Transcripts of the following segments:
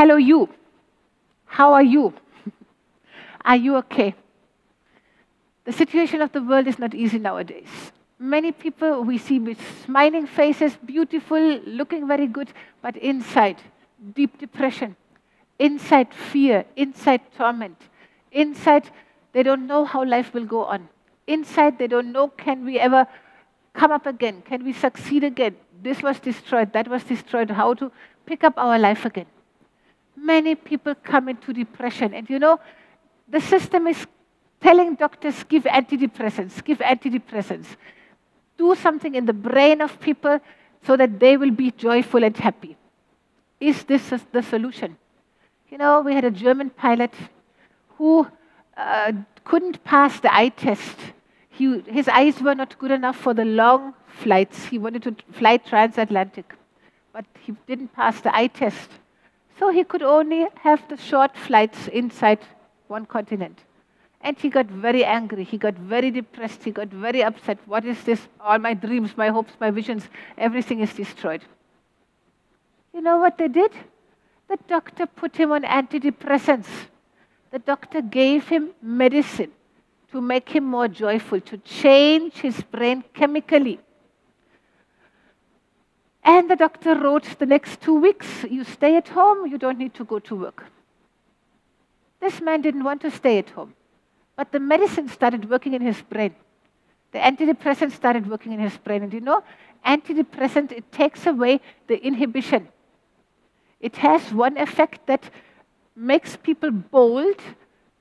Hello, you. How are you? are you okay? The situation of the world is not easy nowadays. Many people we see with smiling faces, beautiful, looking very good, but inside, deep depression, inside fear, inside torment, inside they don't know how life will go on. Inside they don't know can we ever come up again? Can we succeed again? This was destroyed, that was destroyed. How to pick up our life again? Many people come into depression, and you know, the system is telling doctors give antidepressants, give antidepressants. Do something in the brain of people so that they will be joyful and happy. Is this the solution? You know, we had a German pilot who uh, couldn't pass the eye test. He, his eyes were not good enough for the long flights. He wanted to fly transatlantic, but he didn't pass the eye test. So he could only have the short flights inside one continent. And he got very angry. He got very depressed. He got very upset. What is this? All my dreams, my hopes, my visions, everything is destroyed. You know what they did? The doctor put him on antidepressants. The doctor gave him medicine to make him more joyful, to change his brain chemically. And the doctor wrote the next two weeks, you stay at home, you don't need to go to work. This man didn't want to stay at home. But the medicine started working in his brain. The antidepressant started working in his brain. And you know, antidepressant, it takes away the inhibition. It has one effect that makes people bold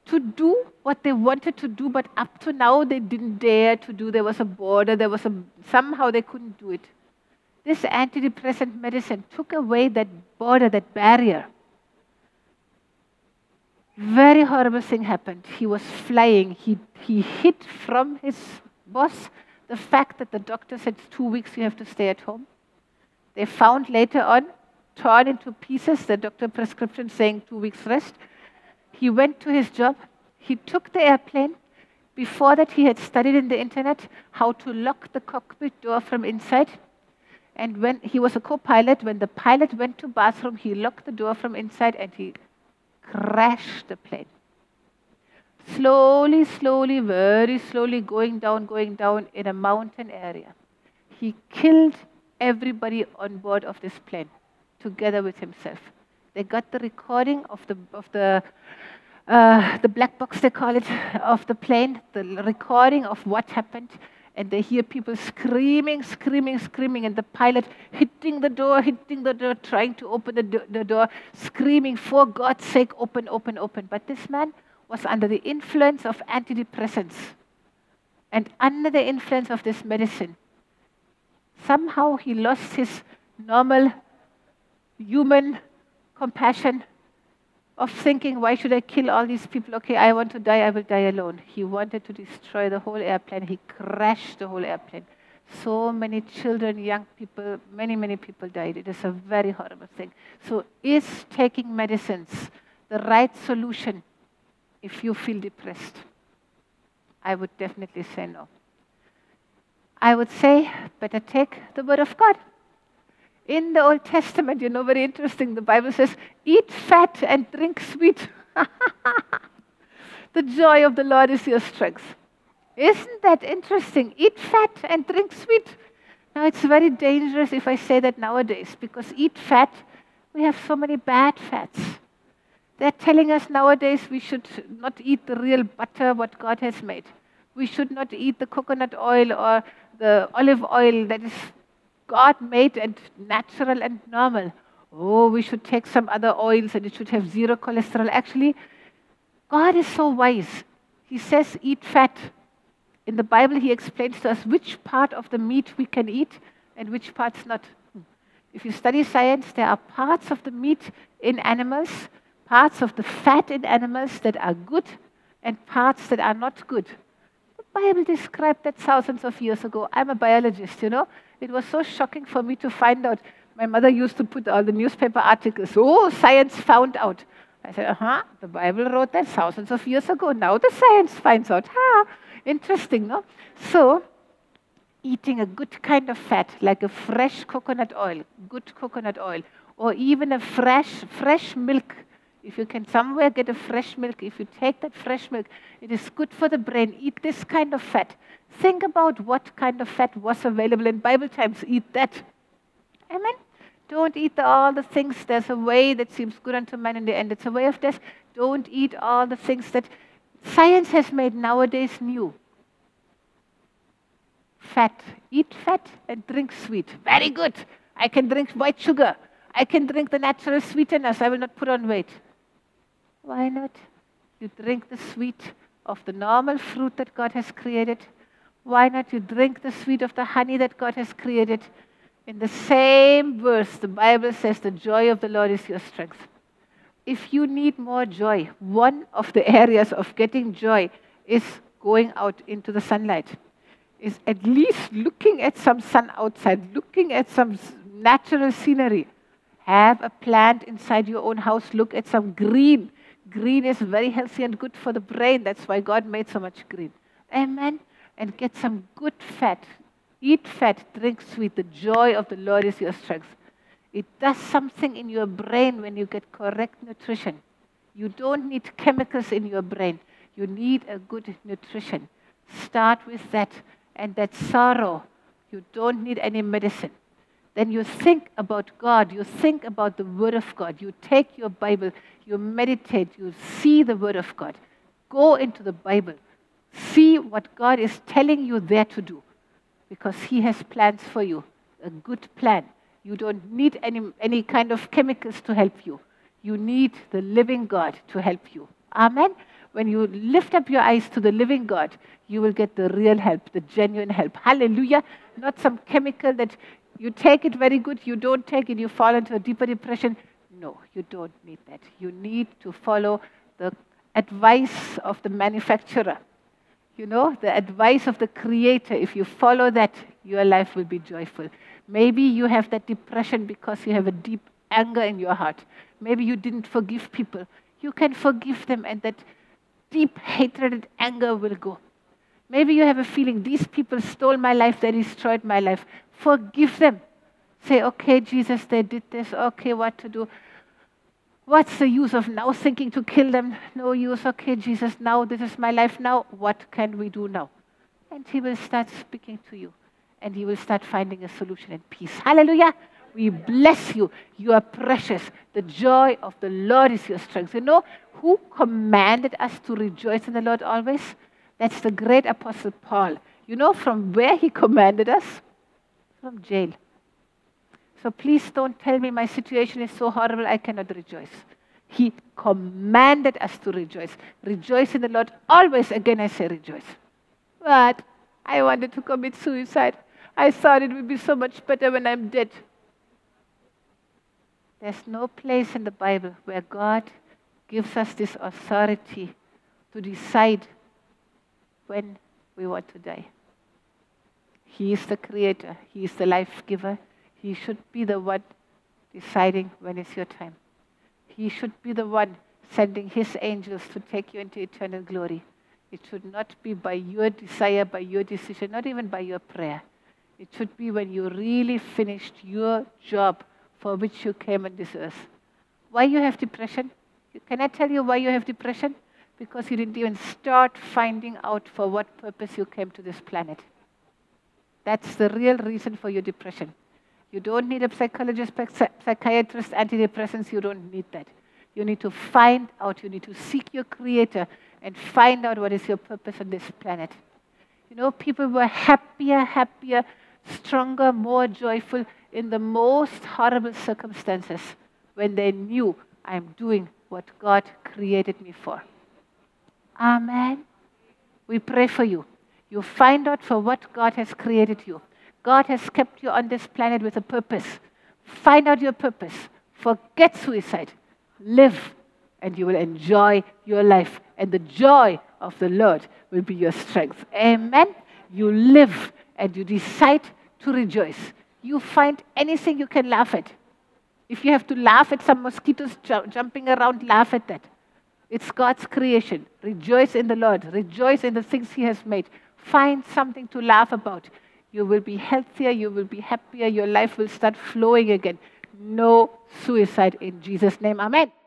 to do what they wanted to do, but up to now they didn't dare to do. There was a border, there was a, somehow they couldn't do it. This antidepressant medicine took away that border, that barrier. Very horrible thing happened. He was flying. He, he hid from his boss the fact that the doctor said two weeks you have to stay at home. They found later on, torn into pieces, the doctor prescription saying two weeks rest. He went to his job. He took the airplane. Before that, he had studied in the internet how to lock the cockpit door from inside. And when he was a co pilot, when the pilot went to bathroom, he locked the door from inside and he crashed the plane. Slowly, slowly, very slowly going down, going down in a mountain area. He killed everybody on board of this plane together with himself. They got the recording of the, of the, uh, the black box, they call it, of the plane, the recording of what happened and they hear people screaming, screaming, screaming, and the pilot hitting the door, hitting the door, trying to open the, do- the door, screaming, For God's sake, open, open, open. But this man was under the influence of antidepressants and under the influence of this medicine. Somehow he lost his normal human compassion of thinking, why should I kill all these people? Okay, I want to die, I will die alone. He wanted to destroy the whole airplane. He crashed the whole airplane. So many children, young people, many, many people died. It is a very horrible thing. So, is taking medicines the right solution if you feel depressed? I would definitely say no. I would say better take the word of God. In the Old Testament, you know, very interesting, the Bible says, eat fat and drink sweet. the joy of the Lord is your strength. Isn't that interesting? Eat fat and drink sweet. Now, it's very dangerous if I say that nowadays because eat fat, we have so many bad fats. They're telling us nowadays we should not eat the real butter, what God has made. We should not eat the coconut oil or the olive oil that is God made and natural and normal. Oh, we should take some other oils and it should have zero cholesterol. Actually, God is so wise. He says, eat fat. In the Bible, He explains to us which part of the meat we can eat and which parts not. If you study science, there are parts of the meat in animals, parts of the fat in animals that are good, and parts that are not good. The Bible described that thousands of years ago. I'm a biologist, you know. It was so shocking for me to find out. My mother used to put all the newspaper articles, oh, science found out. I said, uh huh, the Bible wrote that thousands of years ago. Now the science finds out. Ha, interesting, no? So, eating a good kind of fat, like a fresh coconut oil, good coconut oil, or even a fresh, fresh milk. If you can somewhere get a fresh milk, if you take that fresh milk, it is good for the brain. Eat this kind of fat. Think about what kind of fat was available in Bible times. Eat that. Amen. Don't eat the, all the things. There's a way that seems good unto man in the end. It's a way of death. Don't eat all the things that science has made nowadays new. Fat. Eat fat and drink sweet. Very good. I can drink white sugar. I can drink the natural sweeteners. I will not put on weight. Why not? You drink the sweet of the normal fruit that God has created. Why not you drink the sweet of the honey that God has created? In the same verse, the Bible says, The joy of the Lord is your strength. If you need more joy, one of the areas of getting joy is going out into the sunlight, is at least looking at some sun outside, looking at some natural scenery. Have a plant inside your own house, look at some green. Green is very healthy and good for the brain. That's why God made so much green. Amen. And get some good fat, Eat fat, drink sweet. The joy of the Lord is your strength. It does something in your brain when you get correct nutrition. You don't need chemicals in your brain. You need a good nutrition. Start with that. And that sorrow, you don't need any medicine. Then you think about God. You think about the Word of God. You take your Bible. You meditate. You see the Word of God. Go into the Bible. See what God is telling you there to do because He has plans for you, a good plan. You don't need any, any kind of chemicals to help you. You need the living God to help you. Amen. When you lift up your eyes to the living God, you will get the real help, the genuine help. Hallelujah. Not some chemical that you take it very good, you don't take it, you fall into a deeper depression. No, you don't need that. You need to follow the advice of the manufacturer you know, the advice of the Creator, if you follow that, your life will be joyful. Maybe you have that depression because you have a deep anger in your heart. Maybe you didn't forgive people. You can forgive them, and that deep hatred and anger will go. Maybe you have a feeling these people stole my life, they destroyed my life. Forgive them. Say, okay, Jesus, they did this. Okay, what to do? What's the use of now thinking to kill them? No use. Okay, Jesus, now this is my life now. What can we do now? And He will start speaking to you and He will start finding a solution and peace. Hallelujah. We bless you. You are precious. The joy of the Lord is your strength. You know who commanded us to rejoice in the Lord always? That's the great apostle Paul. You know from where he commanded us? From jail. So please don't tell me my situation is so horrible I cannot rejoice. He commanded us to rejoice. Rejoice in the Lord. Always, again, I say rejoice. But I wanted to commit suicide. I thought it would be so much better when I'm dead. There's no place in the Bible where God gives us this authority to decide when we want to die. He is the creator, He is the life giver, he should be the one deciding when is your time. He should be the one sending his angels to take you into eternal glory. It should not be by your desire, by your decision, not even by your prayer. It should be when you really finished your job for which you came on this earth. Why you have depression? Can I tell you why you have depression? Because you didn't even start finding out for what purpose you came to this planet. That's the real reason for your depression. You don't need a psychologist, psychiatrist, antidepressants. You don't need that. You need to find out. You need to seek your creator and find out what is your purpose on this planet. You know, people were happier, happier, stronger, more joyful in the most horrible circumstances when they knew I'm doing what God created me for. Amen. We pray for you. You find out for what God has created you. God has kept you on this planet with a purpose. Find out your purpose. Forget suicide. Live, and you will enjoy your life. And the joy of the Lord will be your strength. Amen. You live and you decide to rejoice. You find anything you can laugh at. If you have to laugh at some mosquitoes jumping around, laugh at that. It's God's creation. Rejoice in the Lord. Rejoice in the things He has made. Find something to laugh about. You will be healthier, you will be happier, your life will start flowing again. no suicide in Jesus' name. Amen.